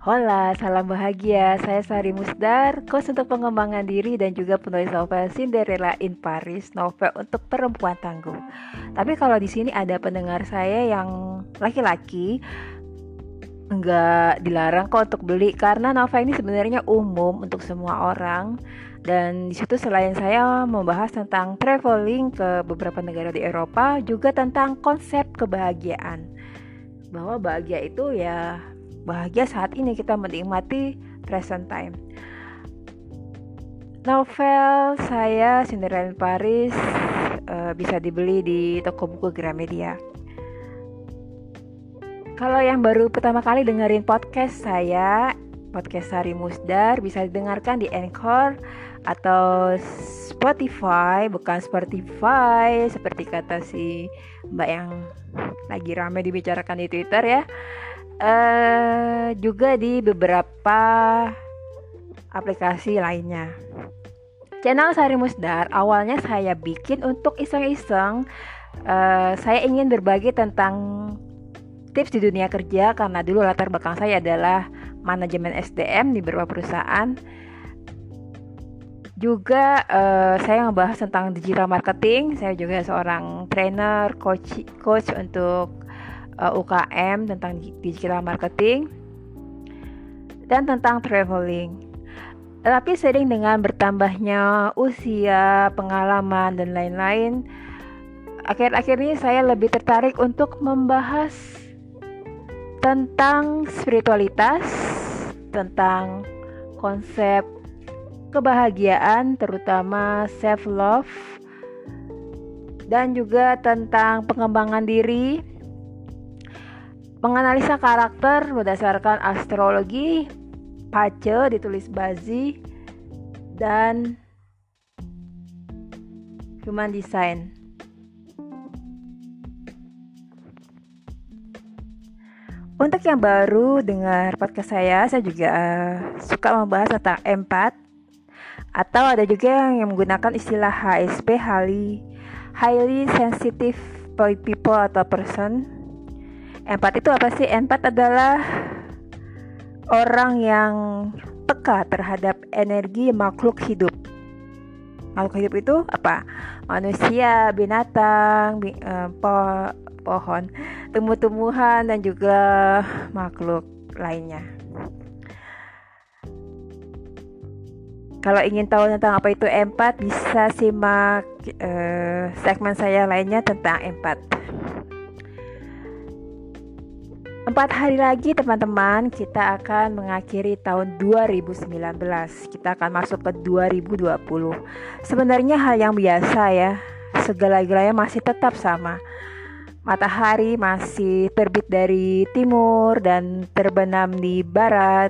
Hola, salam bahagia. Saya Sari Musdar, coach untuk pengembangan diri dan juga penulis novel Cinderella in Paris, novel untuk perempuan tangguh. Tapi kalau di sini ada pendengar saya yang laki-laki, enggak dilarang kok untuk beli karena novel ini sebenarnya umum untuk semua orang. Dan di situ selain saya membahas tentang traveling ke beberapa negara di Eropa, juga tentang konsep kebahagiaan. Bahwa bahagia itu ya bahagia saat ini kita menikmati present time. Novel saya Cinderella Paris uh, bisa dibeli di toko buku Gramedia. Kalau yang baru pertama kali dengerin podcast saya, podcast Sari Musdar bisa didengarkan di Anchor atau Spotify, bukan Spotify seperti kata si Mbak yang lagi rame dibicarakan di Twitter ya uh, juga di beberapa aplikasi lainnya. Channel Sari Musdar awalnya saya bikin untuk iseng-iseng. Uh, saya ingin berbagi tentang tips di dunia kerja karena dulu latar belakang saya adalah manajemen SDM di beberapa perusahaan. Juga uh, saya ngebahas tentang digital marketing. Saya juga seorang trainer, coach, coach untuk uh, UKM tentang digital marketing dan tentang traveling. Tapi sering dengan bertambahnya usia, pengalaman dan lain-lain, akhir-akhir ini saya lebih tertarik untuk membahas tentang spiritualitas, tentang konsep kebahagiaan terutama self love dan juga tentang pengembangan diri Menganalisa karakter berdasarkan astrologi, pace ditulis Bazi, dan human design. Untuk yang baru dengar podcast saya, saya juga uh, suka membahas tentang empat atau ada juga yang menggunakan istilah HSP, highly, highly sensitive people atau person Empat itu apa sih? Empat adalah orang yang peka terhadap energi makhluk hidup. Makhluk hidup itu apa? Manusia, binatang, bi uh, po pohon, tumbuh-tumbuhan dan juga makhluk lainnya. Kalau ingin tahu tentang apa itu empat, bisa simak uh, segmen saya lainnya tentang empat. Empat hari lagi teman-teman kita akan mengakhiri tahun 2019 Kita akan masuk ke 2020 Sebenarnya hal yang biasa ya Segala-galanya masih tetap sama. Matahari masih terbit dari timur dan terbenam di barat.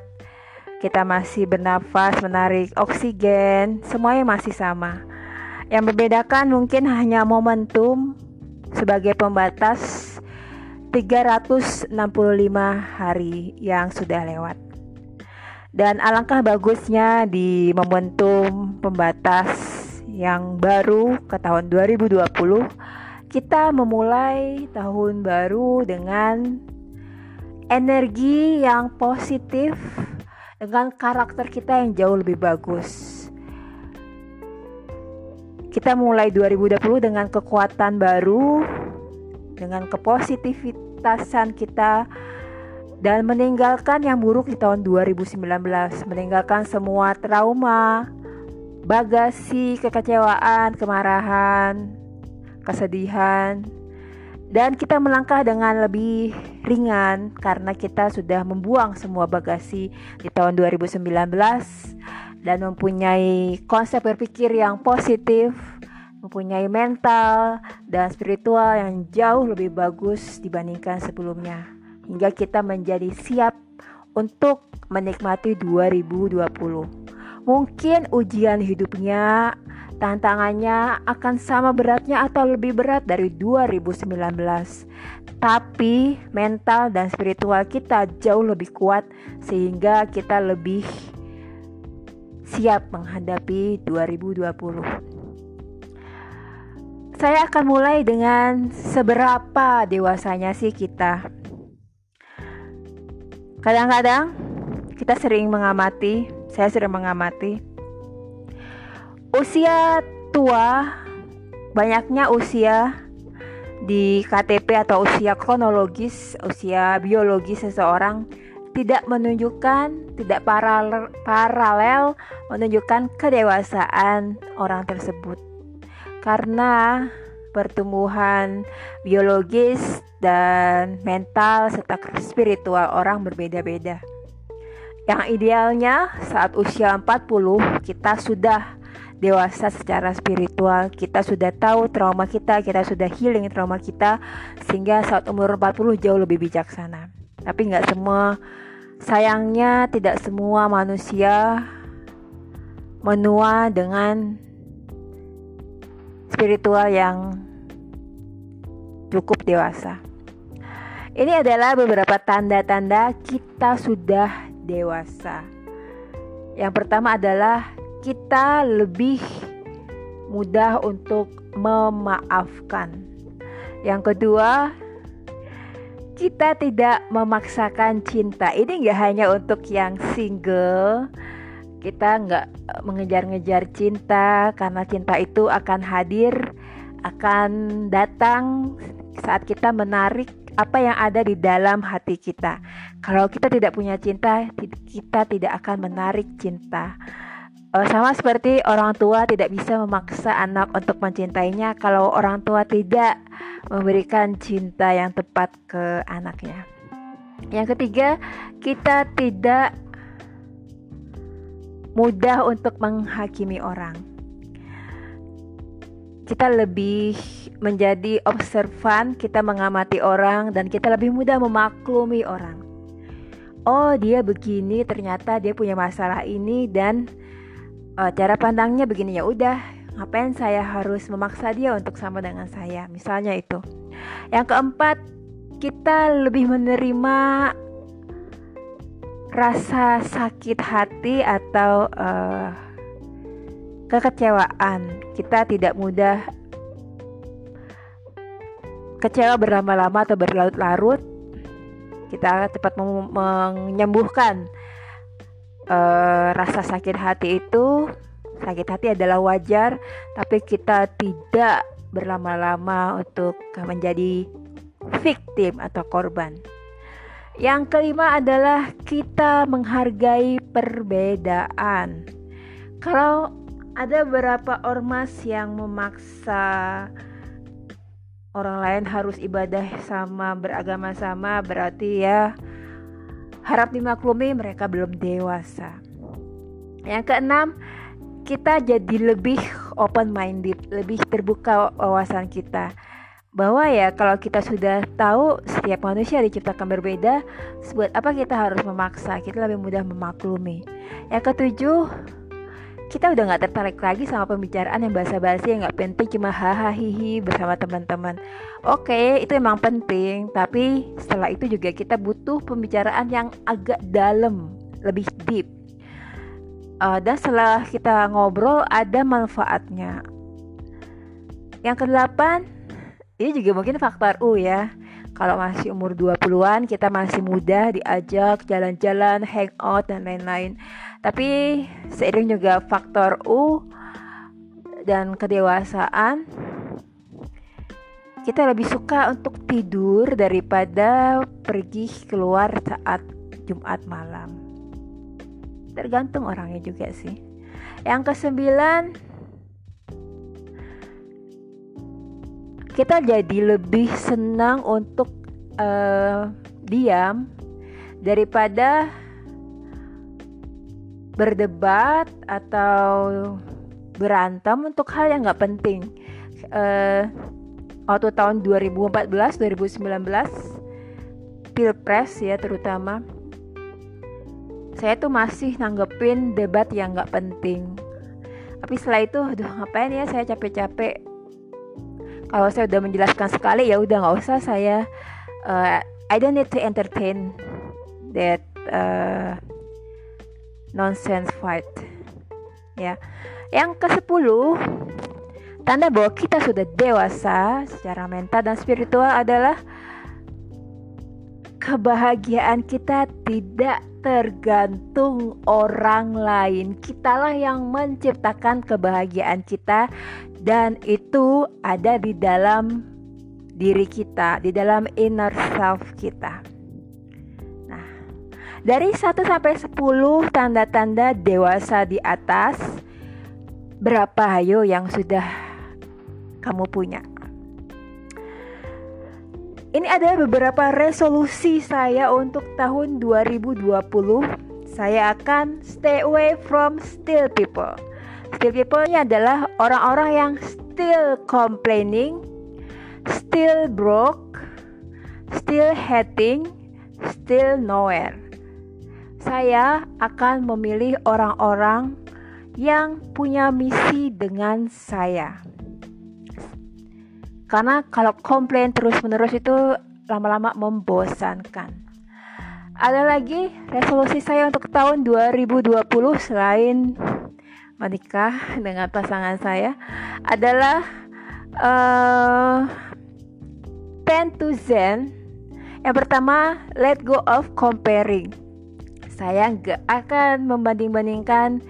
Kita masih bernafas menarik oksigen Semuanya masih sama. Yang membedakan mungkin hanya momentum sebagai pembatas 365 hari yang sudah lewat. Dan alangkah bagusnya di momentum pembatas yang baru ke tahun 2020 kita memulai tahun baru dengan energi yang positif dengan karakter kita yang jauh lebih bagus. Kita mulai 2020 dengan kekuatan baru, dengan kepositivitasan kita dan meninggalkan yang buruk di tahun 2019, meninggalkan semua trauma, bagasi, kekecewaan, kemarahan, kesedihan, dan kita melangkah dengan lebih ringan karena kita sudah membuang semua bagasi di tahun 2019 dan mempunyai konsep berpikir yang positif mempunyai mental dan spiritual yang jauh lebih bagus dibandingkan sebelumnya hingga kita menjadi siap untuk menikmati 2020. Mungkin ujian hidupnya, tantangannya akan sama beratnya atau lebih berat dari 2019. Tapi mental dan spiritual kita jauh lebih kuat sehingga kita lebih siap menghadapi 2020. Saya akan mulai dengan seberapa dewasanya sih kita. Kadang-kadang kita sering mengamati, saya sering mengamati usia tua, banyaknya usia di KTP atau usia kronologis, usia biologis seseorang tidak menunjukkan, tidak paralel, paralel menunjukkan kedewasaan orang tersebut. Karena pertumbuhan biologis dan mental serta spiritual orang berbeda-beda. Yang idealnya saat usia 40 kita sudah dewasa secara spiritual kita sudah tahu trauma kita kita sudah healing trauma kita sehingga saat umur 40 jauh lebih bijaksana tapi nggak semua sayangnya tidak semua manusia menua dengan spiritual yang cukup dewasa ini adalah beberapa tanda-tanda kita sudah dewasa yang pertama adalah kita lebih mudah untuk memaafkan. Yang kedua, kita tidak memaksakan cinta. Ini nggak hanya untuk yang single. Kita nggak mengejar-ngejar cinta karena cinta itu akan hadir, akan datang saat kita menarik apa yang ada di dalam hati kita. Kalau kita tidak punya cinta, kita tidak akan menarik cinta. Uh, sama seperti orang tua tidak bisa memaksa anak untuk mencintainya kalau orang tua tidak memberikan cinta yang tepat ke anaknya. Yang ketiga, kita tidak mudah untuk menghakimi orang. Kita lebih menjadi observan, kita mengamati orang dan kita lebih mudah memaklumi orang. Oh, dia begini, ternyata dia punya masalah ini dan uh, cara pandangnya begini ya udah ngapain saya harus memaksa dia untuk sama dengan saya misalnya itu yang keempat kita lebih menerima rasa sakit hati atau uh, kekecewaan. Kita tidak mudah kecewa berlama-lama atau berlarut-larut. Kita cepat menyembuhkan uh, rasa sakit hati itu. Sakit hati adalah wajar tapi kita tidak berlama-lama untuk menjadi victim atau korban. Yang kelima adalah kita menghargai perbedaan. Kalau ada beberapa ormas yang memaksa orang lain harus ibadah sama, beragama sama, berarti ya harap dimaklumi mereka belum dewasa. Yang keenam, kita jadi lebih open minded, lebih terbuka wawasan kita. Bahwa ya kalau kita sudah tahu setiap manusia diciptakan berbeda, buat apa kita harus memaksa? Kita lebih mudah memaklumi. Yang ketujuh, kita udah nggak tertarik lagi sama pembicaraan yang basa-basi yang nggak penting cuma hahaha bersama teman-teman. Oke, itu emang penting, tapi setelah itu juga kita butuh pembicaraan yang agak dalam, lebih deep. Uh, dan setelah kita ngobrol ada manfaatnya. Yang kedelapan, ini juga mungkin faktor U ya. Kalau masih umur 20-an, kita masih muda diajak jalan-jalan, hangout dan lain-lain. Tapi seiring juga faktor U dan kedewasaan kita lebih suka untuk tidur daripada pergi keluar saat Jumat malam. Tergantung orangnya juga sih. Yang kesembilan, kita jadi lebih senang untuk uh, diam daripada berdebat atau berantem untuk hal yang nggak penting. Uh, waktu tahun 2014, 2019 pilpres ya terutama, saya tuh masih nanggepin debat yang nggak penting. Tapi setelah itu, aduh ngapain ya saya capek-capek. Kalau saya udah menjelaskan sekali ya udah nggak usah saya. Uh, I don't need to entertain that. Uh, nonsense fight. Ya. Yang ke-10 tanda bahwa kita sudah dewasa secara mental dan spiritual adalah kebahagiaan kita tidak tergantung orang lain. Kitalah yang menciptakan kebahagiaan kita dan itu ada di dalam diri kita, di dalam inner self kita. Nah, dari 1 sampai 10 tanda-tanda dewasa di atas, berapa ayo yang sudah kamu punya? Ini ada beberapa resolusi saya untuk tahun 2020. Saya akan stay away from still people. Still people ini adalah orang-orang yang still complaining, still broke, still hating, still nowhere. Saya akan memilih orang-orang yang punya misi dengan saya. Karena kalau komplain terus-menerus itu lama-lama membosankan. Ada lagi resolusi saya untuk tahun 2020 selain menikah dengan pasangan saya adalah uh, pen to zen. Yang pertama, let go of comparing. Saya nggak akan membanding-bandingkan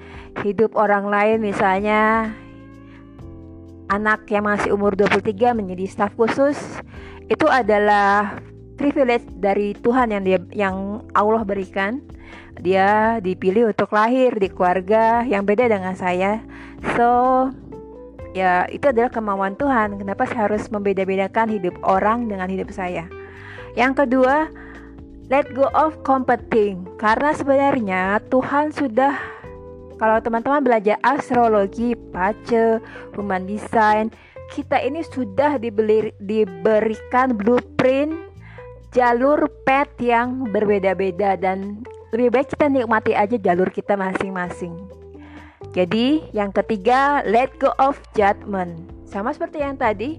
hidup orang lain misalnya anak yang masih umur 23 menjadi staf khusus itu adalah privilege dari Tuhan yang dia yang Allah berikan. Dia dipilih untuk lahir di keluarga yang beda dengan saya. So ya itu adalah kemauan Tuhan. Kenapa saya harus membeda-bedakan hidup orang dengan hidup saya? Yang kedua, let go of competing. Karena sebenarnya Tuhan sudah kalau teman-teman belajar astrologi, pace, human design, kita ini sudah dibeli, diberikan blueprint jalur pet yang berbeda-beda dan lebih baik kita nikmati aja jalur kita masing-masing. Jadi yang ketiga, let go of judgment. Sama seperti yang tadi,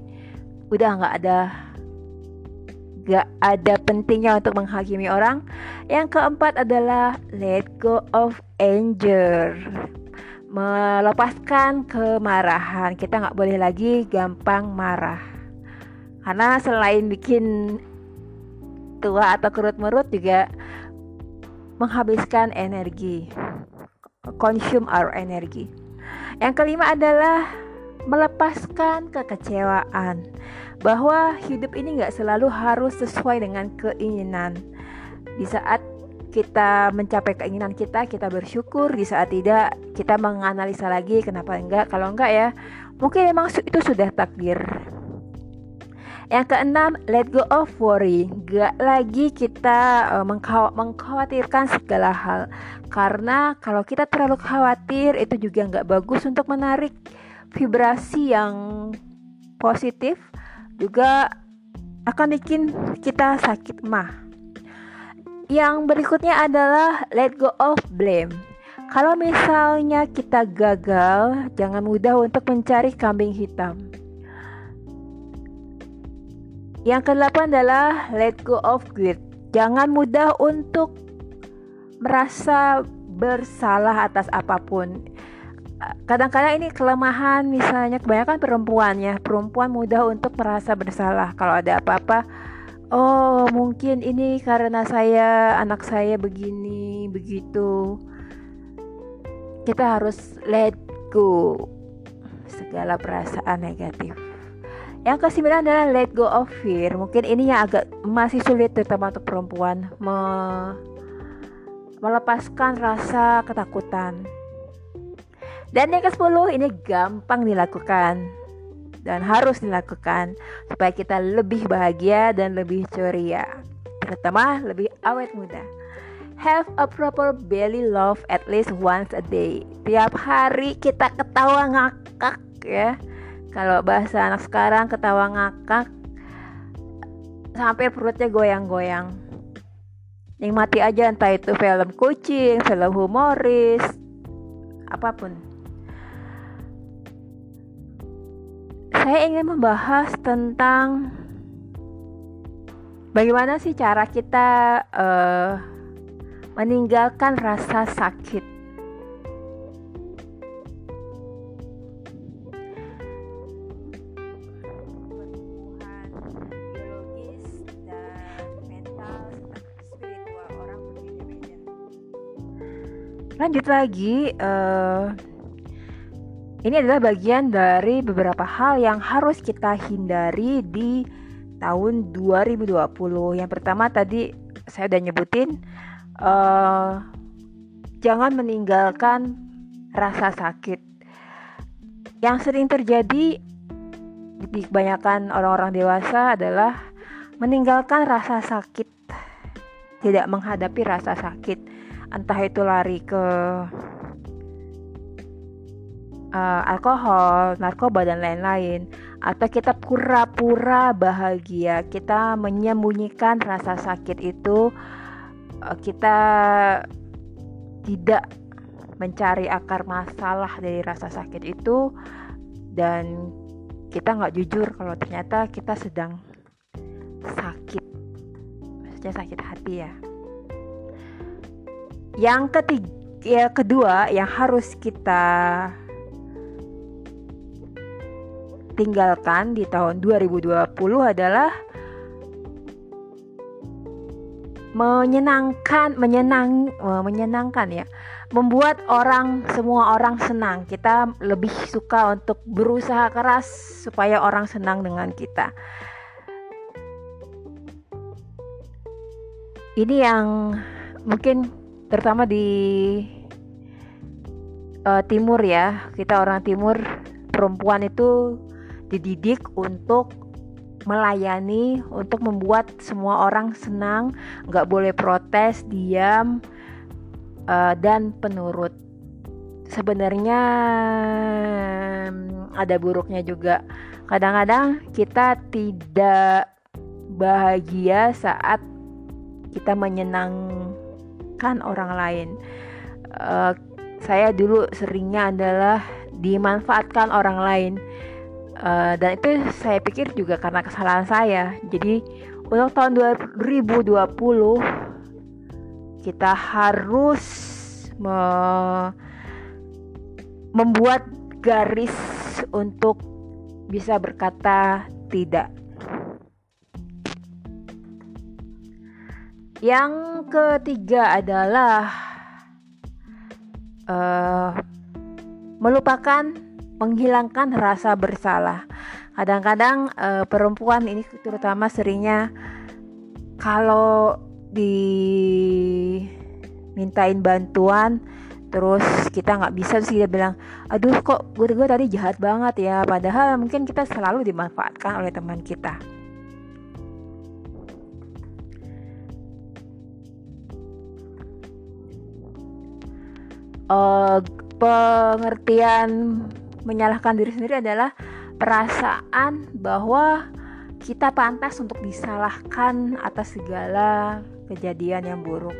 udah nggak ada gak ada pentingnya untuk menghakimi orang. Yang keempat adalah let go of anger. Melepaskan kemarahan. Kita nggak boleh lagi gampang marah. Karena selain bikin tua atau kerut-merut juga menghabiskan energi. Consume our energy. Yang kelima adalah melepaskan kekecewaan bahwa hidup ini nggak selalu harus sesuai dengan keinginan. Di saat kita mencapai keinginan kita, kita bersyukur. Di saat tidak, kita menganalisa lagi kenapa enggak. Kalau enggak ya, mungkin memang itu sudah takdir. Yang keenam, let go of worry. Gak lagi kita uh, mengkhawatirkan segala hal. Karena kalau kita terlalu khawatir, itu juga nggak bagus untuk menarik vibrasi yang positif juga akan bikin kita sakit mah. Yang berikutnya adalah let go of blame. Kalau misalnya kita gagal, jangan mudah untuk mencari kambing hitam. Yang kedelapan adalah let go of guilt. Jangan mudah untuk merasa bersalah atas apa pun kadang-kadang ini kelemahan misalnya kebanyakan perempuan ya perempuan mudah untuk merasa bersalah. Kalau ada apa-apa oh mungkin ini karena saya anak saya begini begitu. Kita harus let go segala perasaan negatif. Yang kesembilan adalah let go of fear. Mungkin ini yang agak masih sulit terutama untuk perempuan me melepaskan rasa ketakutan dan yang ke-10 ini gampang dilakukan dan harus dilakukan supaya kita lebih bahagia dan lebih ceria, terutama lebih awet muda. Have a proper belly love at least once a day. Tiap hari kita ketawa ngakak ya. Kalau bahasa anak sekarang ketawa ngakak sampai perutnya goyang-goyang. Nikmati aja entah itu film kucing, film humoris, apa pun. saya ingin membahas tentang bagaimana sih cara kita uh, meninggalkan rasa sakit. Lanjut lagi. Uh, ini adalah bagian dari beberapa hal yang harus kita hindari di tahun 2020 yang pertama tadi saya udah nyebutin uh, jangan meninggalkan rasa sakit. Yang sering terjadi di kebanyakan orang-orang dewasa adalah meninggalkan rasa sakit tidak menghadapi rasa sakit. Entah itu lari ke uh, alkohol, narkoba dan lain-lain. Atau kita pura-pura bahagia, kita menyembunyikan rasa sakit itu uh, kita tidak mencari akar masalah dari rasa sakit itu dan kita nggak jujur kalau ternyata kita sedang sakit. Maksudnya sakit hati ya. Yang ketiga ya kedua yang harus kita tinggalkan di tahun 2020 adalah menyenangkan menyenang eh, menyenangkan ya. Membuat orang semua orang senang. Kita lebih suka untuk berusaha keras supaya orang senang dengan kita. Ini yang mungkin terutama di uh, timur ya. Kita orang timur perempuan itu dididik untuk melayani, untuk membuat semua orang senang, nggak boleh protes, diam, uh, dan penurut. Sebenarnya hmm, ada buruknya juga. Kadang-kadang kita tidak bahagia saat kita menyenangkan orang lain. Uh, saya dulu seringnya adalah dimanfaatkan orang lain uh, dan itu saya pikir juga karena kesalahan saya. Jadi untuk tahun 2020 kita harus me membuat garis untuk bisa berkata tidak. Yang ketiga adalah uh, melupakan menghilangkan rasa bersalah. Kadang-kadang uh, perempuan ini terutama seringnya kalau dimintain bantuan terus kita nggak bisa sih dia bilang aduh kok gue gue tadi jahat banget ya padahal mungkin kita selalu dimanfaatkan oleh teman kita uh, pengertian menyalahkan diri sendiri adalah perasaan bahwa kita pantas untuk disalahkan atas segala kejadian yang buruk.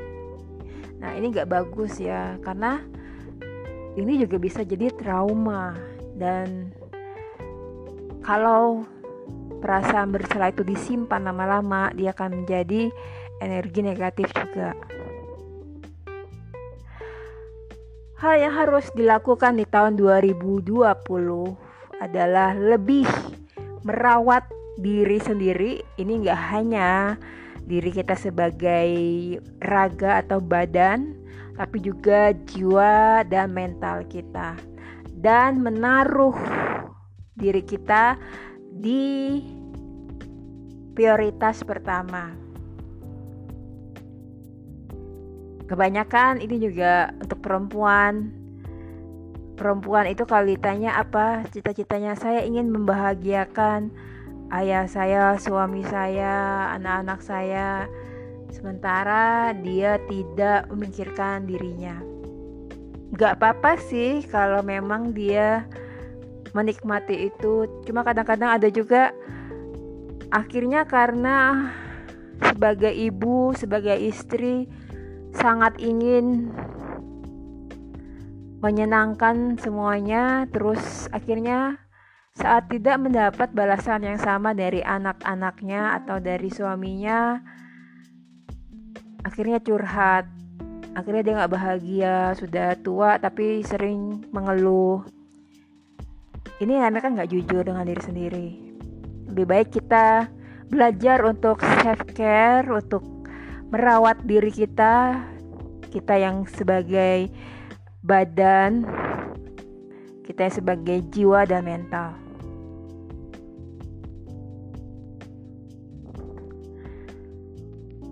Nah ini gak bagus ya karena ini juga bisa jadi trauma dan kalau perasaan bersalah itu disimpan lama-lama dia akan menjadi energi negatif juga. Hal yang harus dilakukan di tahun 2020 adalah lebih merawat diri sendiri. Ini nggak hanya diri kita sebagai raga atau badan, tapi juga jiwa dan mental kita, dan menaruh diri kita di prioritas pertama. Kebanyakan ini juga untuk perempuan. Perempuan itu kalau ditanya apa cita-citanya saya ingin membahagiakan ayah saya suami saya anak-anak saya. Sementara dia tidak memikirkan dirinya. Gak apa-apa sih kalau memang dia menikmati itu. Cuma kadang-kadang ada juga akhirnya karena sebagai ibu sebagai istri sangat ingin menyenangkan semuanya. Terus akhirnya saat tidak mendapat balasan yang sama dari anak-anaknya atau dari suaminya akhirnya curhat. Akhirnya dia nggak bahagia sudah tua tapi sering mengeluh. Ini namanya kan nggak jujur dengan diri sendiri. Lebih baik kita belajar untuk self care untuk merawat diri kita kita yang sebagai badan kita sebagai jiwa dan mental.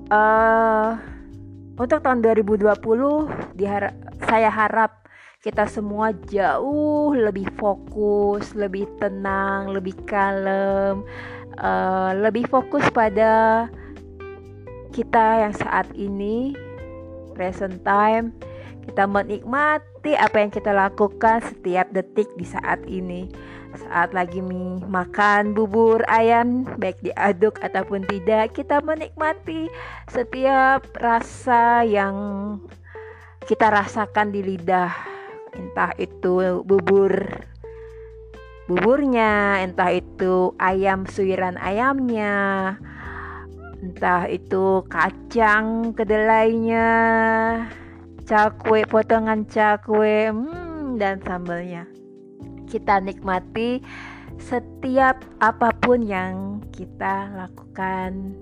Uh, untuk tahun 2020 dihara saya harap kita semua jauh lebih fokus, lebih tenang, lebih kalem, uh, lebih fokus pada kita yang saat ini present time kita menikmati apa yang kita lakukan setiap detik di saat ini. Saat lagi makan bubur ayam baik diaduk ataupun tidak kita menikmati setiap rasa yang kita rasakan di lidah. Entah itu bubur buburnya entah itu ayam suiran ayamnya entah itu kacang kedelainya cakwe potongan cakwe hmm, dan sambalnya. Kita nikmati setiap apa pun yang kita lakukan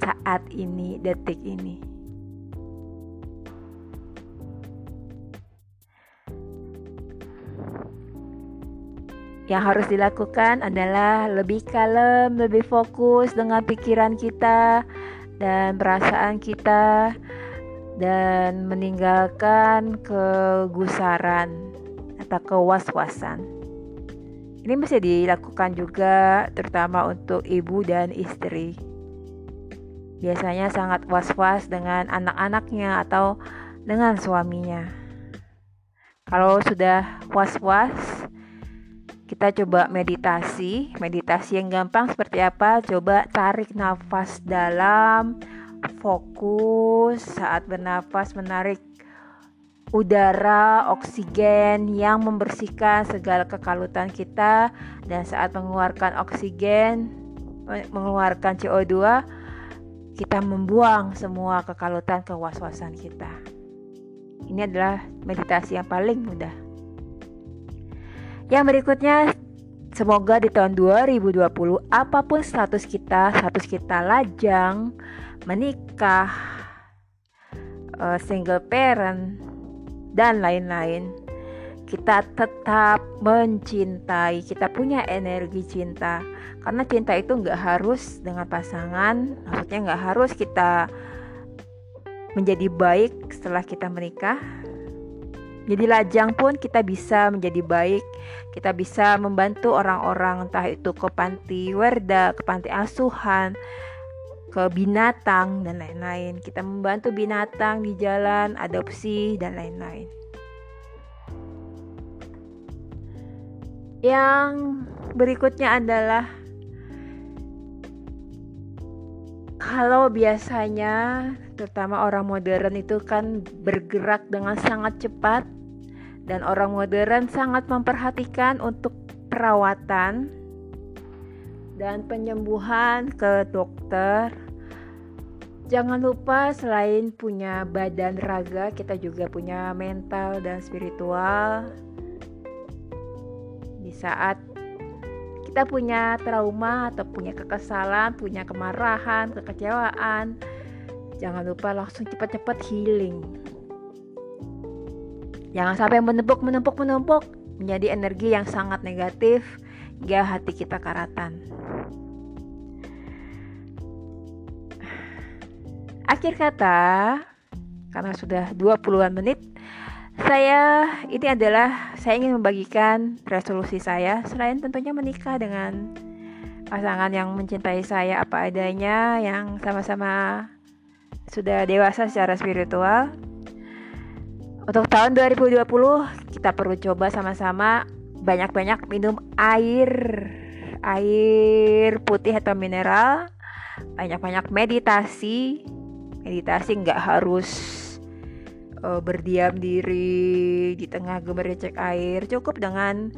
saat ini detik ini Yang harus dilakukan adalah lebih kalem, lebih fokus dengan pikiran kita dan perasaan kita dan meninggalkan kegusaran atau kewas-wasan. Ini bisa dilakukan juga terutama untuk ibu dan istri. Biasanya sangat was-was dengan anak-anaknya atau dengan suaminya. Kalau sudah was-was, kita coba meditasi. Meditasi yang gampang seperti apa? Coba tarik nafas dalam, fokus saat bernafas menarik udara, oksigen yang membersihkan segala kekalutan kita dan saat mengeluarkan oksigen, mengeluarkan CO2, kita membuang semua kekalutan kewas-wasan kita. Ini adalah meditasi yang paling mudah. Yang berikutnya semoga di tahun 2020 apa pun status kita, status kita lajang, menikah, uh, single parent dan lain-lain, kita tetap mencintai, kita punya energi cinta. Karena cinta itu nggak harus dengan pasangan, maksudnya nggak harus kita menjadi baik setelah kita menikah, jadi lajang pun kita bisa menjadi baik, kita bisa membantu orang-orang entah itu ke panti werda, ke panti asuhan, ke binatang dan lain-lain. Kita membantu binatang di jalan, adopsi dan lain-lain. Yang berikutnya adalah kalau biasanya terutama orang modern itu kan bergerak dengan sangat cepat dan orang modern sangat memperhatikan untuk perawatan dan penyembuhan ke dokter. Jangan lupa selain punya badan raga, kita juga punya mental dan spiritual. Di saat kita punya trauma atau punya kekesalan, punya kemarahan, kekecewaan, jangan lupa langsung cepat-cepat healing. Jangan sampai menumpuk, menumpuk, menumpuk menjadi energi yang sangat negatif. Hingga hati kita karatan. Akhir kata, karena sudah 20-an menit, saya ini adalah saya ingin membagikan resolusi saya. Selain tentunya menikah dengan pasangan yang mencintai saya apa adanya yang sama-sama sudah dewasa secara spiritual. Untuk tahun 2020 kita perlu coba sama-sama banyak-banyak minum air. Air putih atau mineral. Banyak-banyak meditasi. Meditasi nggak harus uh, berdiam diri di tengah gemericik air. Cukup dengan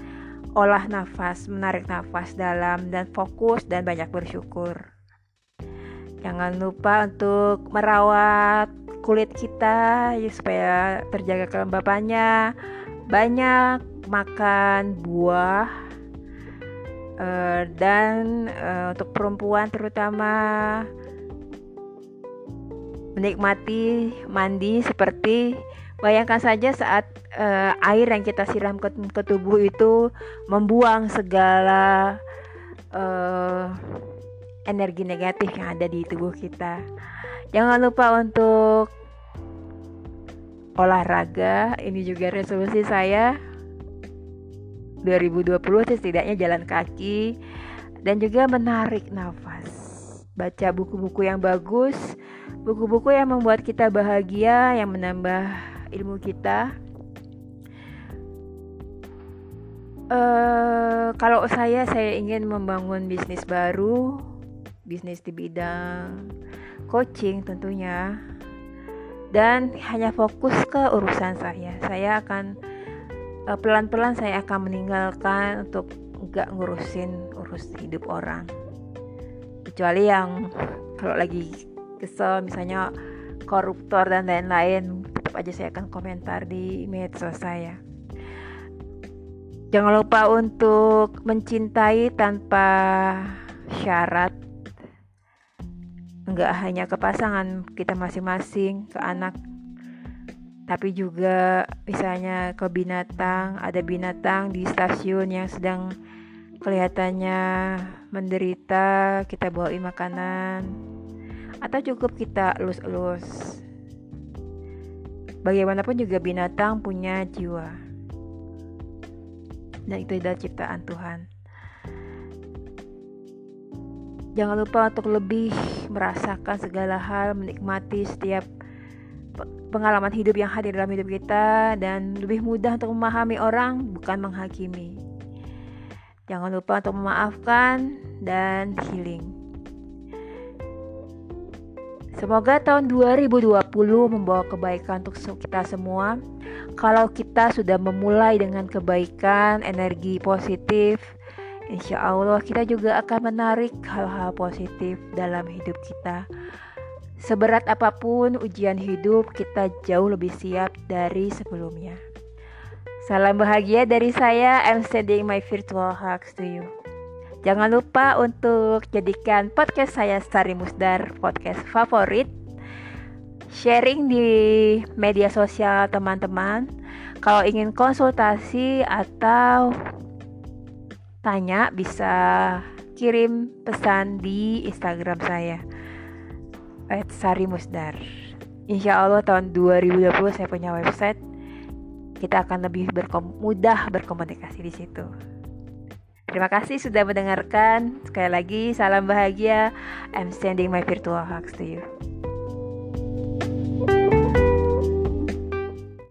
olah nafas menarik nafas dalam dan fokus dan banyak bersyukur jangan lupa untuk merawat kulit kita ya supaya terjaga kelembapannya. Banyak makan buah uh, dan uh, untuk perempuan terutama menikmati mandi seperti Bayangkan saja saat uh, air yang kita siram ke, ke tubuh itu membuang segala energi negatif yang ada di tubuh kita. Jangan lupa untuk olahraga. Ini juga resolusi saya 2020 setidaknya jalan kaki dan juga menarik nafas. Baca buku-buku yang bagus, buku-buku yang membuat kita bahagia, yang menambah ilmu kita. Uh, kalau saya, saya ingin membangun bisnis baru, bisnis di bidang coaching tentunya, dan hanya fokus ke urusan saya. Saya akan uh, pelan-pelan saya akan meninggalkan untuk nggak ngurusin urus hidup orang. Kecuali yang kalau lagi kesel misalnya koruptor dan lain-lain, tetap aja saya akan komentar di medsos saya. Jangan lupa untuk mencintai tanpa syarat. Enggak hanya ke pasangan kita masing-masing, ke anak, tapi juga misalnya ke binatang. Ada binatang di stasiun yang sedang kelihatannya menderita, kita bawain makanan. Atau cukup kita elus-elus. Bagaimanapun juga binatang punya jiwa dan itu adalah ciptaan Tuhan. Jangan lupa untuk lebih merasakan segala hal, menikmati setiap pengalaman hidup yang hadir dalam hidup kita dan lebih mudah untuk memahami orang bukan menghakimi. Jangan lupa untuk memaafkan dan healing. Semoga tahun 2020 membawa kebaikan untuk kita semua. Kalau kita sudah memulai dengan kebaikan, energi positif, insya Allah kita juga akan menarik hal-hal positif dalam hidup kita. Seberat apa pun ujian hidup, kita jauh lebih siap dari sebelumnya. Salam bahagia dari saya. I'm sending my virtual hugs to you. Jangan lupa untuk jadikan podcast saya Sari Musdar podcast favorit. Sharing di media sosial teman-teman. Kalau ingin konsultasi atau tanya bisa kirim pesan di Instagram saya. Sari Musdar. Insya Allah tahun 2020 saya punya website. Kita akan lebih berkom mudah berkomunikasi di situ. Terima kasih sudah mendengarkan. Sekali lagi, salam bahagia. I'm sending my virtual hugs to you.